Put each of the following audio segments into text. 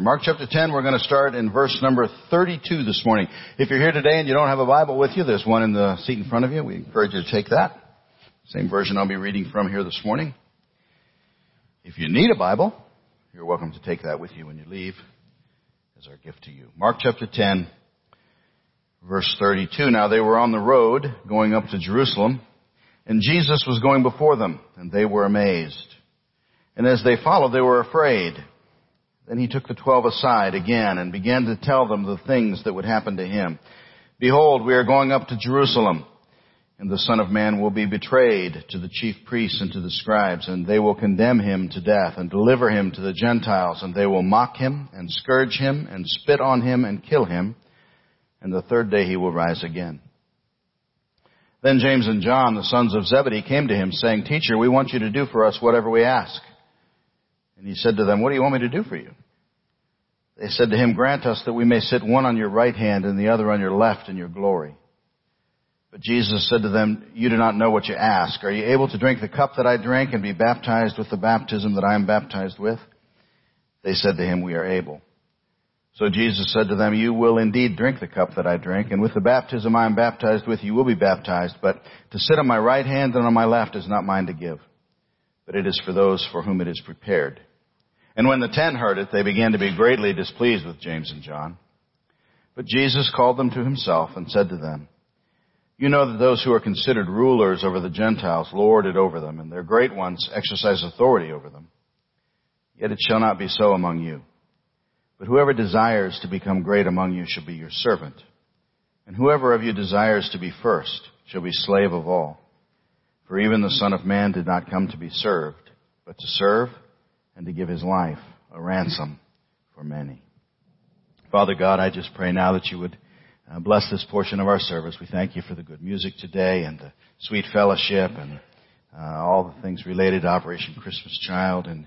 Mark chapter 10, we're going to start in verse number 32 this morning. If you're here today and you don't have a Bible with you, there's one in the seat in front of you. We encourage you to take that. Same version I'll be reading from here this morning. If you need a Bible, you're welcome to take that with you when you leave as our gift to you. Mark chapter 10, verse 32. Now they were on the road going up to Jerusalem, and Jesus was going before them, and they were amazed. And as they followed, they were afraid. Then he took the twelve aside again and began to tell them the things that would happen to him. Behold, we are going up to Jerusalem, and the Son of Man will be betrayed to the chief priests and to the scribes, and they will condemn him to death and deliver him to the Gentiles, and they will mock him and scourge him and spit on him and kill him, and the third day he will rise again. Then James and John, the sons of Zebedee, came to him saying, Teacher, we want you to do for us whatever we ask. And he said to them, What do you want me to do for you? They said to him, Grant us that we may sit one on your right hand and the other on your left in your glory. But Jesus said to them, You do not know what you ask. Are you able to drink the cup that I drank and be baptized with the baptism that I am baptized with? They said to him, We are able. So Jesus said to them, You will indeed drink the cup that I drank, and with the baptism I am baptized with, you will be baptized. But to sit on my right hand and on my left is not mine to give, but it is for those for whom it is prepared. And when the ten heard it, they began to be greatly displeased with James and John. But Jesus called them to himself and said to them, You know that those who are considered rulers over the Gentiles lord it over them, and their great ones exercise authority over them. Yet it shall not be so among you. But whoever desires to become great among you shall be your servant. And whoever of you desires to be first shall be slave of all. For even the Son of Man did not come to be served, but to serve and to give his life a ransom for many. Father God, I just pray now that you would uh, bless this portion of our service. We thank you for the good music today and the sweet fellowship and uh, all the things related to Operation Christmas Child. And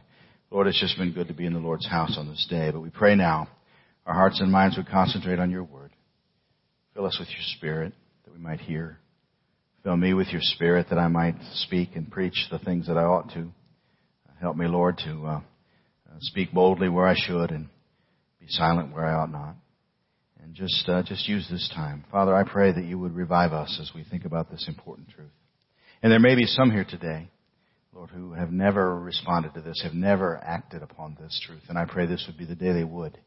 Lord, it's just been good to be in the Lord's house on this day. But we pray now our hearts and minds would concentrate on your word. Fill us with your spirit that we might hear. Fill me with your spirit that I might speak and preach the things that I ought to. Help me, Lord, to uh, speak boldly where I should and be silent where I ought not. And just, uh, just use this time. Father, I pray that you would revive us as we think about this important truth. And there may be some here today, Lord, who have never responded to this, have never acted upon this truth. And I pray this would be the day they would.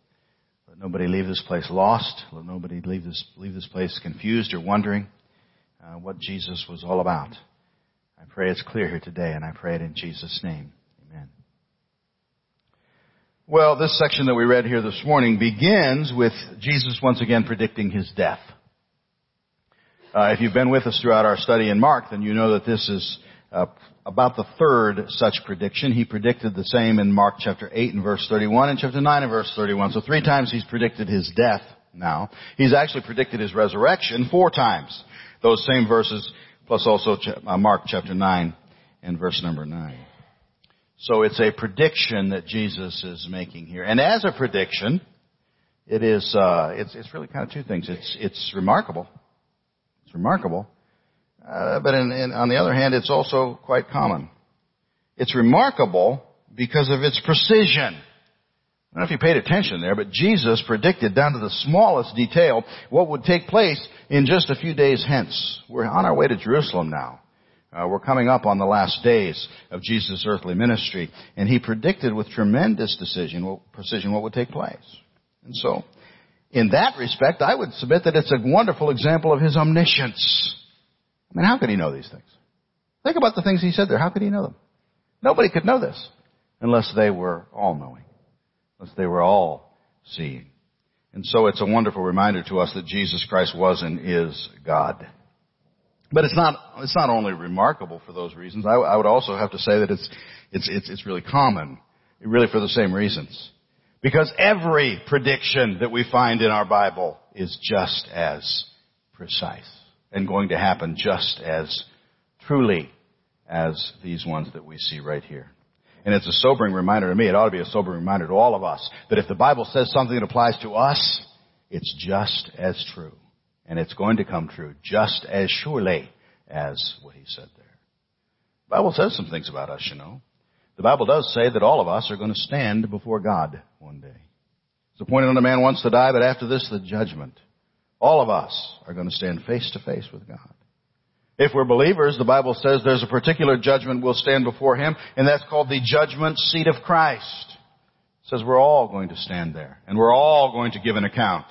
Let nobody leave this place lost. Let nobody leave this, leave this place confused or wondering uh, what Jesus was all about. I pray it's clear here today, and I pray it in Jesus' name. Well, this section that we read here this morning begins with Jesus once again predicting his death. Uh, if you've been with us throughout our study in Mark, then you know that this is uh, about the third such prediction. He predicted the same in Mark chapter 8 and verse 31 and chapter 9 and verse 31. So three times he's predicted his death now. He's actually predicted his resurrection four times. Those same verses plus also uh, Mark chapter 9 and verse number 9. So it's a prediction that Jesus is making here. And as a prediction, it is, uh, it's, it's really kind of two things. It's, it's remarkable. It's remarkable. Uh, but in, in, on the other hand, it's also quite common. It's remarkable because of its precision. I don't know if you paid attention there, but Jesus predicted down to the smallest detail what would take place in just a few days hence. We're on our way to Jerusalem now. Uh, we're coming up on the last days of Jesus' earthly ministry, and he predicted with tremendous decision, precision what would take place. And so, in that respect, I would submit that it's a wonderful example of his omniscience. I mean, how could he know these things? Think about the things he said there. How could he know them? Nobody could know this unless they were all knowing, unless they were all seeing. And so it's a wonderful reminder to us that Jesus Christ was and is God. But it's not, it's not only remarkable for those reasons. I, I would also have to say that it's, it's, it's, it's really common, really for the same reasons. Because every prediction that we find in our Bible is just as precise and going to happen just as truly as these ones that we see right here. And it's a sobering reminder to me, it ought to be a sobering reminder to all of us, that if the Bible says something that applies to us, it's just as true and it's going to come true just as surely as what he said there. The Bible says some things about us, you know. The Bible does say that all of us are going to stand before God one day. It's appointed a man once to die, but after this, the judgment. All of us are going to stand face to face with God. If we're believers, the Bible says there's a particular judgment we'll stand before Him, and that's called the judgment seat of Christ. It says we're all going to stand there, and we're all going to give an account.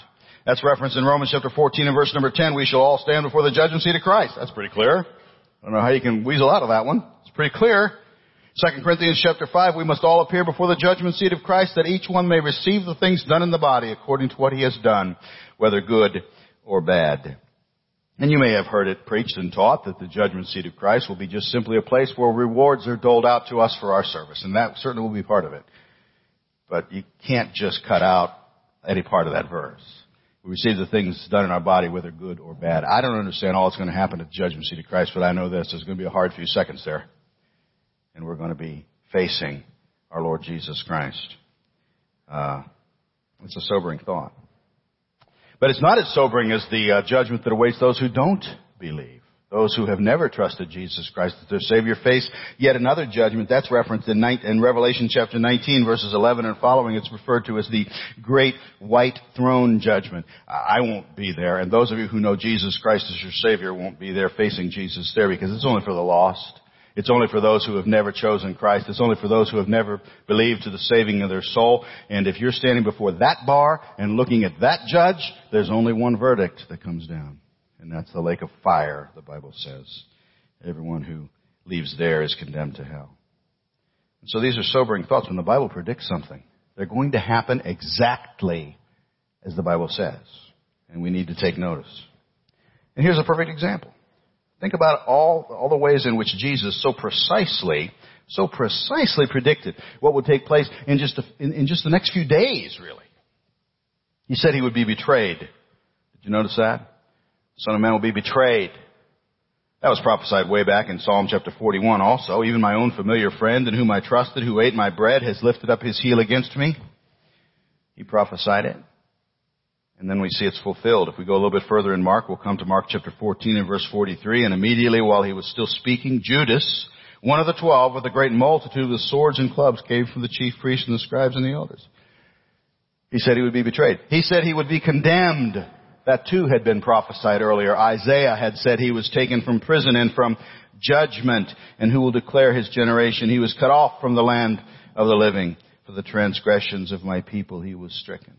That's referenced in Romans chapter 14 and verse number 10. We shall all stand before the judgment seat of Christ. That's pretty clear. I don't know how you can weasel out of that one. It's pretty clear. 2 Corinthians chapter 5, we must all appear before the judgment seat of Christ that each one may receive the things done in the body according to what he has done, whether good or bad. And you may have heard it preached and taught that the judgment seat of Christ will be just simply a place where rewards are doled out to us for our service, and that certainly will be part of it. But you can't just cut out any part of that verse. We receive the things done in our body, whether good or bad. I don't understand all that's going to happen at the judgment seat of Christ, but I know this. There's going to be a hard few seconds there. And we're going to be facing our Lord Jesus Christ. Uh, it's a sobering thought. But it's not as sobering as the uh, judgment that awaits those who don't believe. Those who have never trusted Jesus Christ as their Savior face yet another judgment. That's referenced in, in Revelation chapter 19 verses 11 and following. It's referred to as the great white throne judgment. I won't be there, and those of you who know Jesus Christ as your Savior won't be there facing Jesus there because it's only for the lost. It's only for those who have never chosen Christ. It's only for those who have never believed to the saving of their soul. And if you're standing before that bar and looking at that judge, there's only one verdict that comes down. And that's the lake of fire, the Bible says. Everyone who leaves there is condemned to hell. And so these are sobering thoughts when the Bible predicts something. They're going to happen exactly as the Bible says. And we need to take notice. And here's a perfect example. Think about all, all the ways in which Jesus so precisely, so precisely predicted what would take place in just, a, in, in just the next few days, really. He said he would be betrayed. Did you notice that? Son of Man will be betrayed. That was prophesied way back in Psalm chapter 41 also. Even my own familiar friend in whom I trusted, who ate my bread, has lifted up his heel against me. He prophesied it. And then we see it's fulfilled. If we go a little bit further in Mark, we'll come to Mark chapter 14 and verse 43. And immediately while he was still speaking, Judas, one of the twelve, with a great multitude with swords and clubs, came from the chief priests and the scribes and the elders. He said he would be betrayed. He said he would be condemned. That too had been prophesied earlier. Isaiah had said he was taken from prison and from judgment, and who will declare his generation? He was cut off from the land of the living. For the transgressions of my people he was stricken.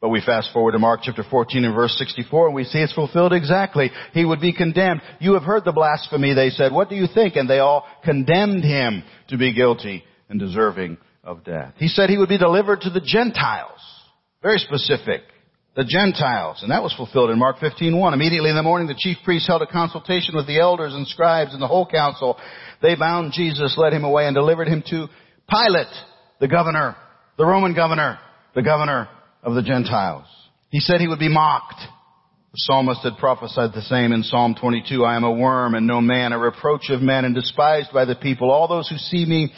But we fast forward to Mark chapter 14 and verse 64 and we see it's fulfilled exactly. He would be condemned. You have heard the blasphemy, they said. What do you think? And they all condemned him to be guilty and deserving of death. He said he would be delivered to the Gentiles. Very specific. The Gentiles. And that was fulfilled in Mark 15:1. Immediately in the morning the chief priests held a consultation with the elders and scribes and the whole council. They bound Jesus, led him away and delivered him to Pilate, the governor, the Roman governor, the governor of the Gentiles. He said he would be mocked. The psalmist had prophesied the same in Psalm 22. I am a worm and no man, a reproach of men and despised by the people. All those who see me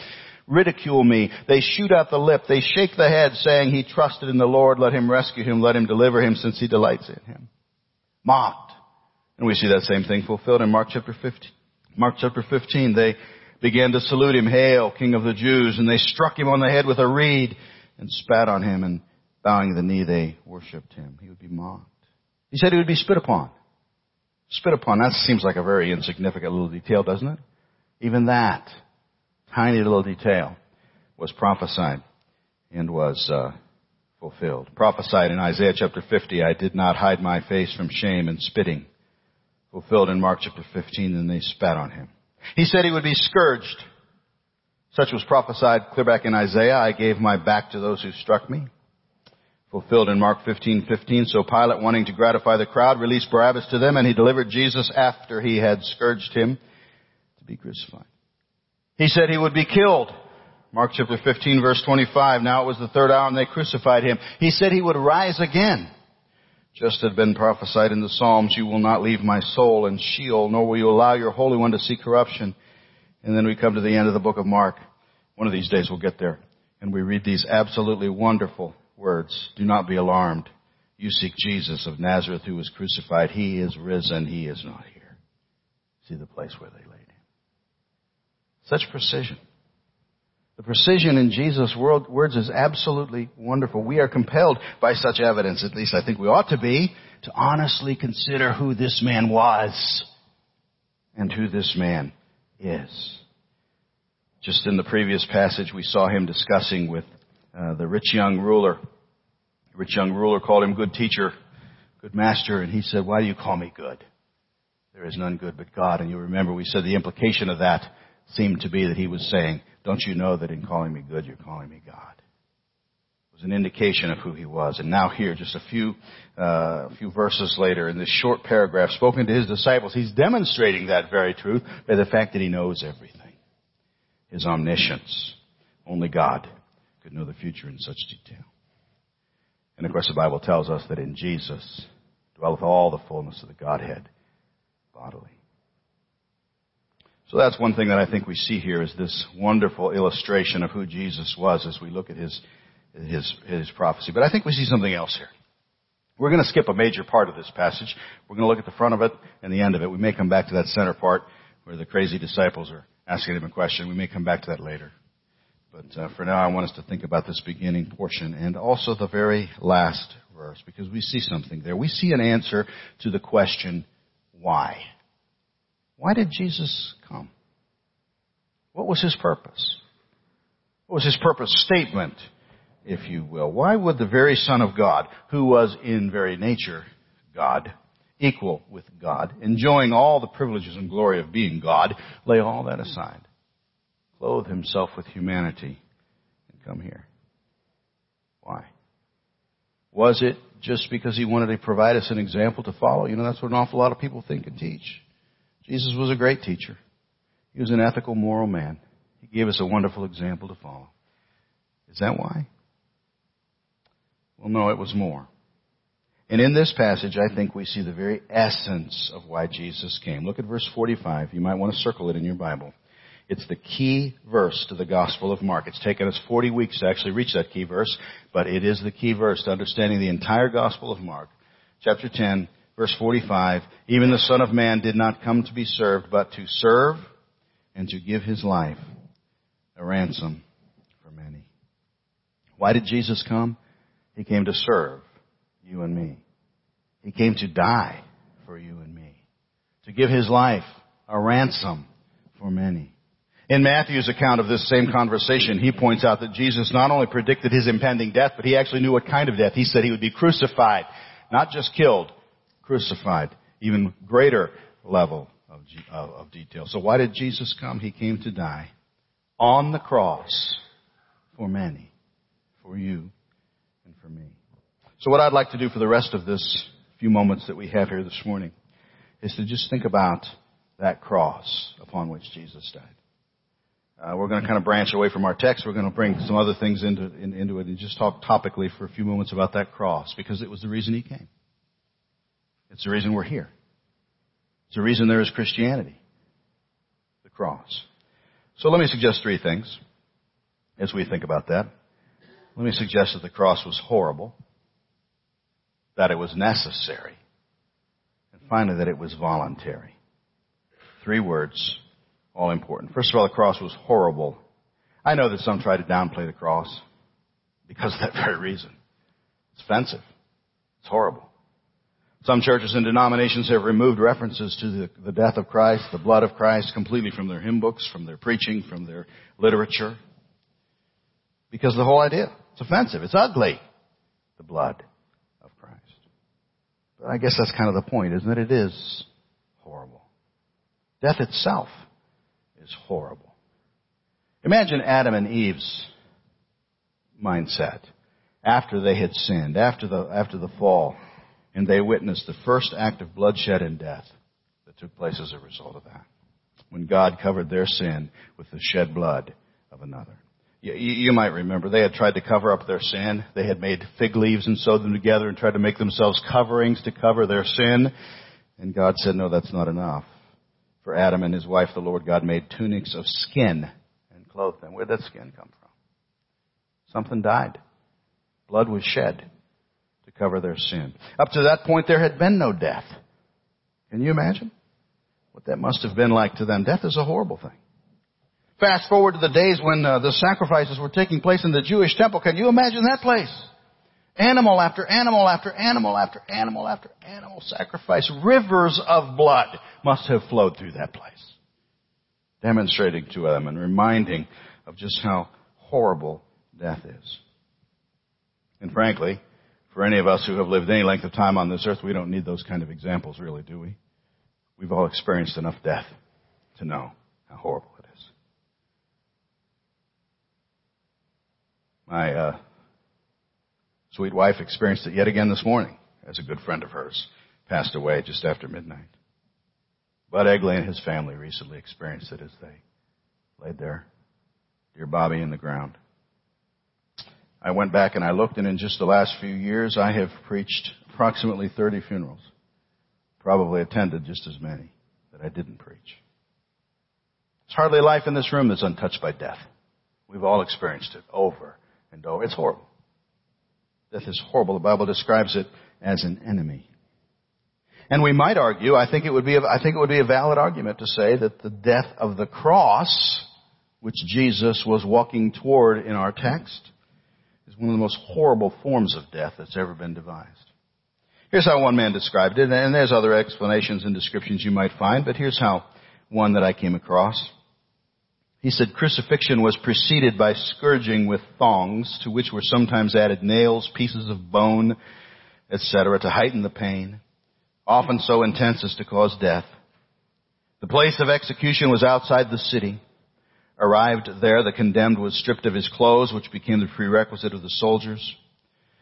ridicule me. They shoot out the lip. They shake the head saying he trusted in the Lord. Let him rescue him. Let him deliver him since he delights in him. Mocked. And we see that same thing fulfilled in Mark chapter 15. Mark chapter 15. They began to salute him. Hail, King of the Jews. And they struck him on the head with a reed and spat on him and bowing the knee, they worshipped him. He would be mocked. He said he would be spit upon. Spit upon. That seems like a very insignificant little detail, doesn't it? Even that tiny little detail was prophesied and was uh, fulfilled. Prophesied in Isaiah chapter 50, I did not hide my face from shame and spitting. Fulfilled in Mark chapter 15, and they spat on him. He said he would be scourged. Such was prophesied clear back in Isaiah. I gave my back to those who struck me fulfilled in Mark 15:15. So Pilate, wanting to gratify the crowd, released Barabbas to them, and he delivered Jesus after he had scourged him to be crucified. He said he would be killed. Mark chapter 15 verse 25. Now it was the third hour and they crucified him. He said he would rise again. Just as had been prophesied in the Psalms, you will not leave my soul in Sheol, nor will you allow your Holy One to see corruption. And then we come to the end of the book of Mark. One of these days we'll get there. And we read these absolutely wonderful words. Do not be alarmed. You seek Jesus of Nazareth who was crucified. He is risen. He is not here. See the place where they him. Such precision. The precision in Jesus' words is absolutely wonderful. We are compelled by such evidence, at least I think we ought to be, to honestly consider who this man was and who this man is. Just in the previous passage, we saw him discussing with uh, the rich young ruler. The rich young ruler called him good teacher, good master, and he said, why do you call me good? There is none good but God. And you remember we said the implication of that seemed to be that he was saying, don't you know that in calling me good, you're calling me God? It was an indication of who he was. And now here, just a few, uh, a few verses later, in this short paragraph spoken to his disciples, he's demonstrating that very truth by the fact that he knows everything. His omniscience. Only God could know the future in such detail. And of course the Bible tells us that in Jesus dwelleth all the fullness of the Godhead bodily. So that's one thing that I think we see here is this wonderful illustration of who Jesus was as we look at his, his, his prophecy. But I think we see something else here. We're going to skip a major part of this passage. We're going to look at the front of it and the end of it. We may come back to that center part where the crazy disciples are asking him a question. We may come back to that later. But uh, for now, I want us to think about this beginning portion and also the very last verse because we see something there. We see an answer to the question, why? Why did Jesus come? What was his purpose? What was his purpose statement, if you will? Why would the very Son of God, who was in very nature God, equal with God, enjoying all the privileges and glory of being God, lay all that aside, clothe himself with humanity, and come here? Why? Was it just because he wanted to provide us an example to follow? You know, that's what an awful lot of people think and teach. Jesus was a great teacher. He was an ethical, moral man. He gave us a wonderful example to follow. Is that why? Well, no, it was more. And in this passage, I think we see the very essence of why Jesus came. Look at verse 45. You might want to circle it in your Bible. It's the key verse to the Gospel of Mark. It's taken us 40 weeks to actually reach that key verse, but it is the key verse to understanding the entire Gospel of Mark. Chapter 10, Verse 45, even the Son of Man did not come to be served, but to serve and to give his life a ransom for many. Why did Jesus come? He came to serve you and me. He came to die for you and me. To give his life a ransom for many. In Matthew's account of this same conversation, he points out that Jesus not only predicted his impending death, but he actually knew what kind of death. He said he would be crucified, not just killed, crucified. Even greater level of, of, detail. So why did Jesus come? He came to die on the cross for many, for you and for me. So what I'd like to do for the rest of this few moments that we have here this morning is to just think about that cross upon which Jesus died. Uh, we're going to kind of branch away from our text. We're going to bring some other things into, in, into it and just talk topically for a few moments about that cross because it was the reason he came. It's the reason we're here. It's the reason there is Christianity. The cross. So let me suggest three things as we think about that. Let me suggest that the cross was horrible, that it was necessary, and finally that it was voluntary. Three words, all important. First of all, the cross was horrible. I know that some try to downplay the cross because of that very reason. It's offensive. It's horrible. Some churches and denominations have removed references to the, the, death of Christ, the blood of Christ, completely from their hymn books, from their preaching, from their literature. Because the whole idea, it's offensive, it's ugly, the blood of Christ. But I guess that's kind of the point, isn't it? It is horrible. Death itself is horrible. Imagine Adam and Eve's mindset after they had sinned, after the, after the fall and they witnessed the first act of bloodshed and death that took place as a result of that. When God covered their sin with the shed blood of another. You, you, might remember they had tried to cover up their sin. They had made fig leaves and sewed them together and tried to make themselves coverings to cover their sin. And God said, no, that's not enough. For Adam and his wife, the Lord God made tunics of skin and clothed them. Where did that skin come from? Something died. Blood was shed cover their sin. Up to that point, there had been no death. Can you imagine what that must have been like to them? Death is a horrible thing. Fast forward to the days when uh, the sacrifices were taking place in the Jewish temple. Can you imagine that place? Animal after animal after animal after animal after animal sacrifice. Rivers of blood must have flowed through that place. Demonstrating to them and reminding of just how horrible death is. And frankly, for any of us who have lived any length of time on this earth, we don't need those kind of examples really, do we? We've all experienced enough death to know how horrible it is. My uh, sweet wife experienced it yet again this morning as a good friend of hers passed away just after midnight. Bud Egley and his family recently experienced it as they laid their dear Bobby in the ground. I went back and I looked, and in just the last few years, I have preached approximately 30 funerals. Probably attended just as many that I didn't preach. It's hardly life in this room that's untouched by death. We've all experienced it over and over. It's horrible. Death is horrible. The Bible describes it as an enemy. And we might argue, I think it would be, a, I think it would be a valid argument to say that the death of the cross, which Jesus was walking toward in our text, one of the most horrible forms of death that's ever been devised. Here's how one man described it, and there's other explanations and descriptions you might find, but here's how one that I came across. He said crucifixion was preceded by scourging with thongs, to which were sometimes added nails, pieces of bone, etc., to heighten the pain, often so intense as to cause death. The place of execution was outside the city. Arrived there, the condemned was stripped of his clothes, which became the prerequisite of the soldiers.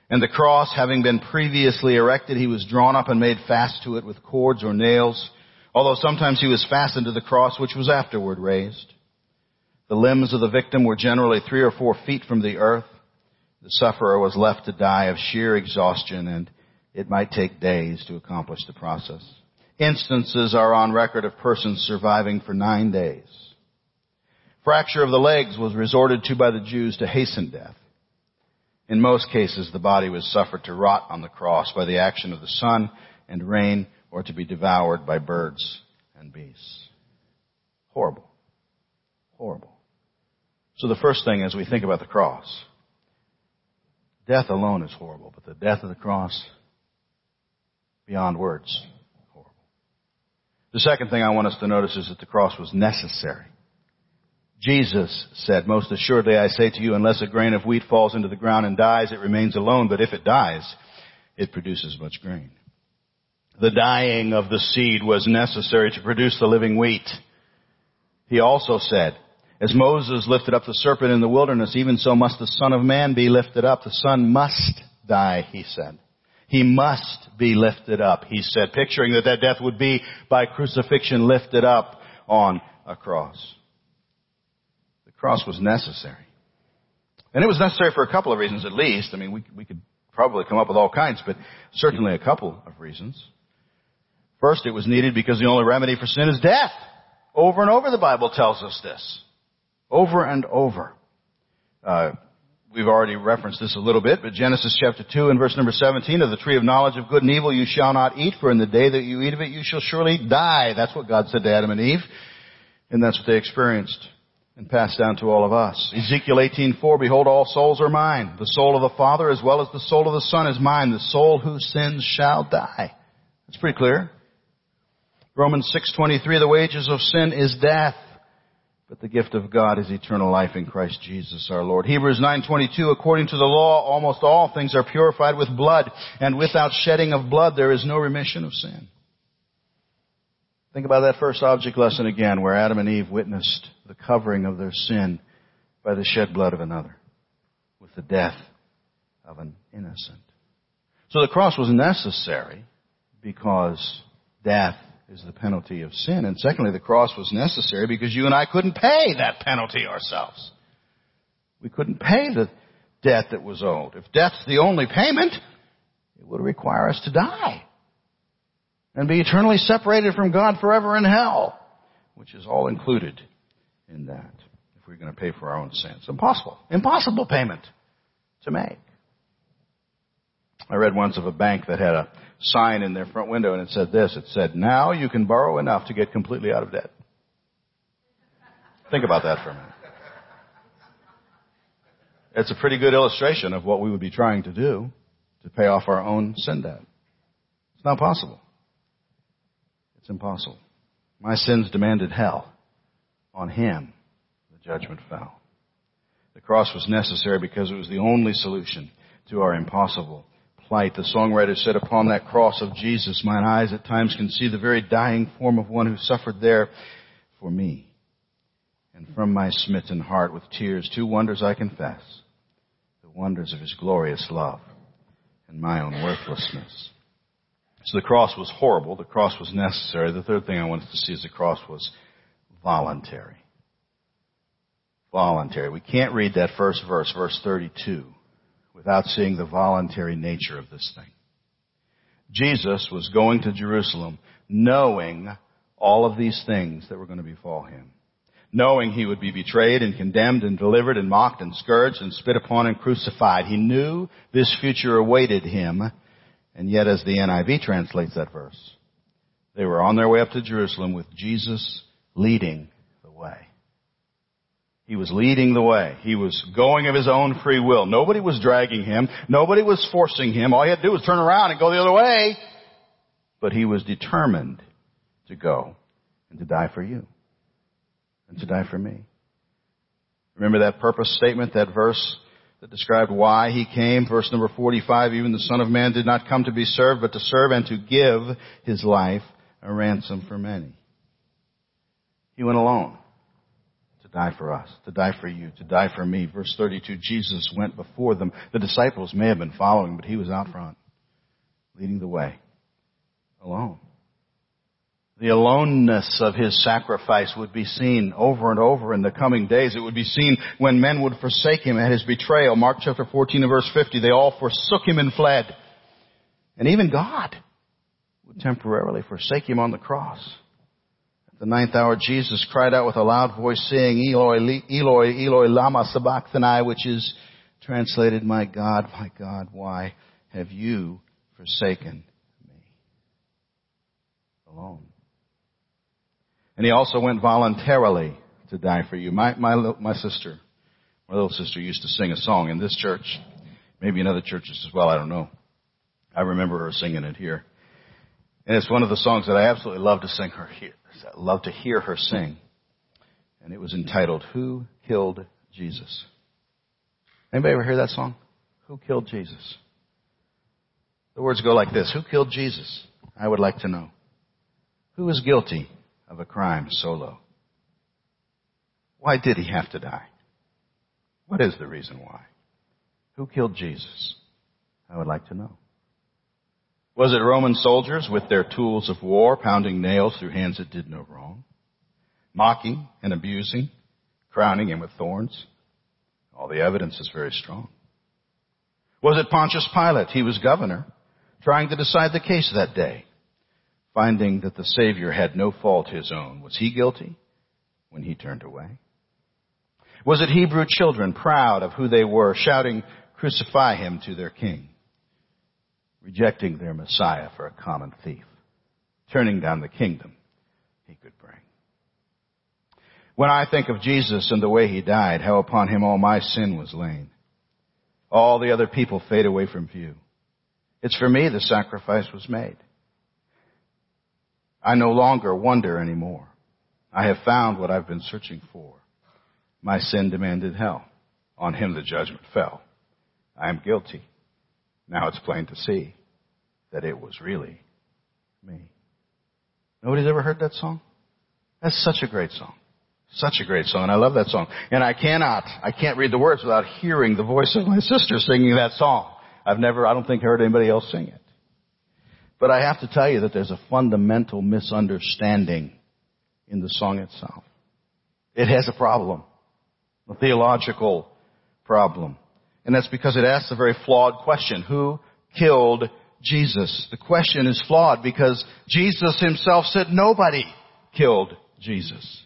And the cross, having been previously erected, he was drawn up and made fast to it with cords or nails, although sometimes he was fastened to the cross, which was afterward raised. The limbs of the victim were generally three or four feet from the earth. The sufferer was left to die of sheer exhaustion, and it might take days to accomplish the process. Instances are on record of persons surviving for nine days. Fracture of the legs was resorted to by the Jews to hasten death. In most cases, the body was suffered to rot on the cross by the action of the sun and rain or to be devoured by birds and beasts. Horrible. Horrible. So the first thing as we think about the cross, death alone is horrible, but the death of the cross, beyond words, horrible. The second thing I want us to notice is that the cross was necessary. Jesus said, Most assuredly I say to you, unless a grain of wheat falls into the ground and dies, it remains alone, but if it dies, it produces much grain. The dying of the seed was necessary to produce the living wheat. He also said, as Moses lifted up the serpent in the wilderness, even so must the Son of Man be lifted up. The Son must die, he said. He must be lifted up, he said, picturing that that death would be by crucifixion lifted up on a cross cross was necessary. And it was necessary for a couple of reasons at least. I mean, we, we could probably come up with all kinds, but certainly a couple of reasons. First, it was needed because the only remedy for sin is death. Over and over the Bible tells us this. Over and over. Uh, we've already referenced this a little bit, but Genesis chapter 2 and verse number 17, of the tree of knowledge of good and evil you shall not eat, for in the day that you eat of it you shall surely die. That's what God said to Adam and Eve, and that's what they experienced and passed down to all of us. Ezekiel 18:4 Behold all souls are mine. The soul of the Father as well as the soul of the Son is mine. The soul who sins shall die. That's pretty clear. Romans 6:23 The wages of sin is death, but the gift of God is eternal life in Christ Jesus our Lord. Hebrews 9:22 According to the law almost all things are purified with blood, and without shedding of blood there is no remission of sin. Think about that first object lesson again, where Adam and Eve witnessed the covering of their sin by the shed blood of another, with the death of an innocent. So the cross was necessary because death is the penalty of sin. And secondly, the cross was necessary because you and I couldn't pay that penalty ourselves. We couldn't pay the debt that was owed. If death's the only payment, it would require us to die and be eternally separated from God forever in hell, which is all included in that if we're going to pay for our own sins. Impossible. Impossible payment to make. I read once of a bank that had a sign in their front window and it said this. It said, now you can borrow enough to get completely out of debt. Think about that for a minute. It's a pretty good illustration of what we would be trying to do to pay off our own sin debt. It's not possible. It's impossible. My sins demanded hell. On him, the judgment fell. The cross was necessary because it was the only solution to our impossible plight. The songwriter said, Upon that cross of Jesus, mine eyes at times can see the very dying form of one who suffered there for me. And from my smitten heart with tears, two wonders I confess. The wonders of his glorious love and my own worthlessness. So the cross was horrible. The cross was necessary. The third thing I wanted to see is the cross was voluntary. Voluntary. We can't read that first verse, verse 32, without seeing the voluntary nature of this thing. Jesus was going to Jerusalem knowing all of these things that were going to befall him. Knowing he would be betrayed and condemned and delivered and mocked and scourged and spit upon and crucified. He knew this future awaited him. And yet as the NIV translates that verse, they were on their way up to Jerusalem with Jesus leading the way. He was leading the way. He was going of his own free will. Nobody was dragging him. Nobody was forcing him. All he had to do was turn around and go the other way. But he was determined to go and to die for you and to die for me. Remember that purpose statement, that verse that described why he came? Verse number 45, even the Son of Man did not come to be served, but to serve and to give his life a ransom for many. He went alone to die for us, to die for you, to die for me. Verse 32, Jesus went before them. The disciples may have been following, but he was out front, leading the way, alone. The aloneness of his sacrifice would be seen over and over in the coming days. It would be seen when men would forsake him at his betrayal. Mark chapter 14 and verse 50, they all forsook him and fled. And even God would temporarily forsake him on the cross. The ninth hour, Jesus cried out with a loud voice saying, Eloi, Eloi, Eloi, lama sabachthani, which is translated, my God, my God, why have you forsaken me? Alone. And he also went voluntarily to die for you. My, my, my sister, my little sister used to sing a song in this church, maybe in other churches as well, I don't know. I remember her singing it here. And it's one of the songs that I absolutely love to sing her here, love to hear her sing. And it was entitled, Who Killed Jesus? Anybody ever hear that song? Who killed Jesus? The words go like this. Who killed Jesus? I would like to know. Who is guilty? of a crime so low? Why did he have to die? What is the reason why? Who killed Jesus? I would like to know. Was it Roman soldiers with their tools of war pounding nails through hands that did no wrong? Mocking and abusing, crowning him with thorns? All the evidence is very strong. Was it Pontius Pilate? He was governor, trying to decide the case that day finding that the Savior had no fault his own. Was he guilty when he turned away? Was it Hebrew children, proud of who they were, shouting, crucify him to their king, rejecting their Messiah for a common thief, turning down the kingdom he could bring? When I think of Jesus and the way he died, how upon him all my sin was laid, all the other people fade away from view. It's for me the sacrifice was made. I no longer wonder anymore. I have found what I've been searching for. My sin demanded hell. On him the judgment fell. I am guilty. Now it's plain to see that it was really me. Nobody's ever heard that song? That's such a great song. Such a great song. And I love that song. And I cannot, I can't read the words without hearing the voice of my sister singing that song. I've never, I don't think heard anybody else sing it. But I have to tell you that there's a fundamental misunderstanding in the song itself. It has a problem. A theological problem. And that's because it asks a very flawed question. Who killed Jesus? The question is flawed because Jesus himself said nobody killed Jesus.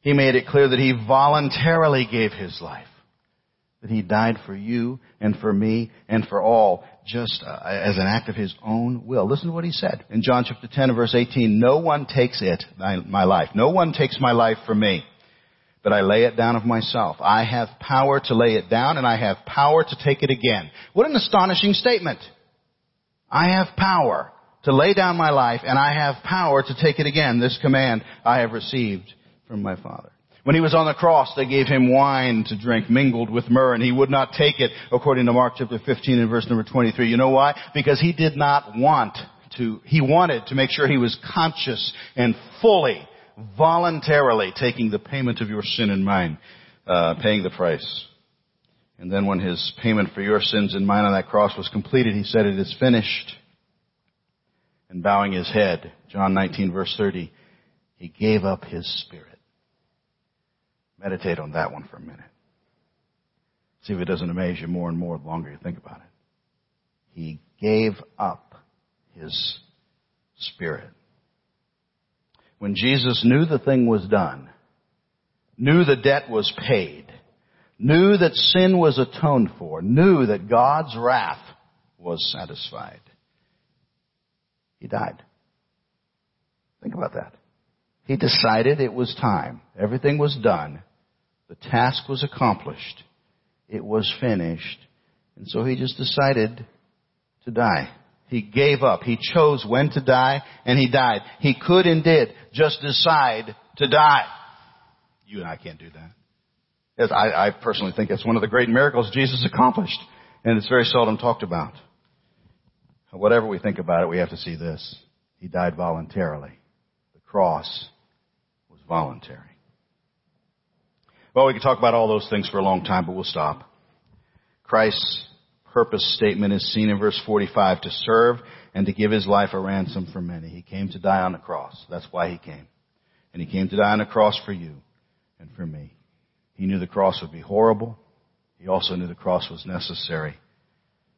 He made it clear that he voluntarily gave his life that he died for you and for me and for all just uh, as an act of his own will. Listen to what he said in John chapter 10 verse 18. No one takes it, my life. No one takes my life from me, but I lay it down of myself. I have power to lay it down and I have power to take it again. What an astonishing statement. I have power to lay down my life and I have power to take it again. This command I have received from my Father. When he was on the cross, they gave him wine to drink mingled with myrrh and he would not take it according to Mark chapter 15 and verse number 23. You know why? Because he did not want to, he wanted to make sure he was conscious and fully voluntarily taking the payment of your sin and mine, uh, paying the price. And then when his payment for your sins and mine on that cross was completed, he said, it is finished. And bowing his head, John 19 verse 30, he gave up his spirit. Meditate on that one for a minute. See if it doesn't amaze you more and more the longer you think about it. He gave up his spirit when Jesus knew the thing was done, knew the debt was paid, knew that sin was atoned for, knew that God's wrath was satisfied, he died. Think about that. He decided it was time. Everything was done. The task was accomplished. It was finished. And so he just decided to die. He gave up. He chose when to die and he died. He could and did just decide to die. You and I can't do that. Yes, I, I personally think it's one of the great miracles Jesus accomplished and it's very seldom talked about. Whatever we think about it, we have to see this. He died voluntarily. The cross was voluntary. Well, we could talk about all those things for a long time, but we'll stop. Christ's purpose statement is seen in verse 45 to serve and to give his life a ransom for many. He came to die on the cross. That's why he came. And he came to die on the cross for you and for me. He knew the cross would be horrible. He also knew the cross was necessary.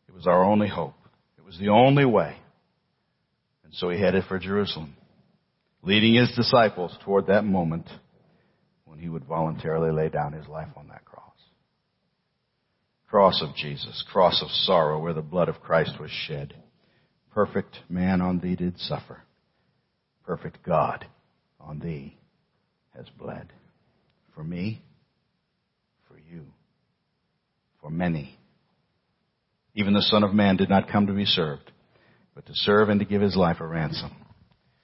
It was our only hope. It was the only way. And so he headed for Jerusalem, leading his disciples toward that moment when he would voluntarily lay down his life on that cross. Cross of Jesus, cross of sorrow where the blood of Christ was shed. Perfect man on thee did suffer. Perfect God on thee has bled. For me, for you, for many. Even the Son of Man did not come to be served, but to serve and to give his life a ransom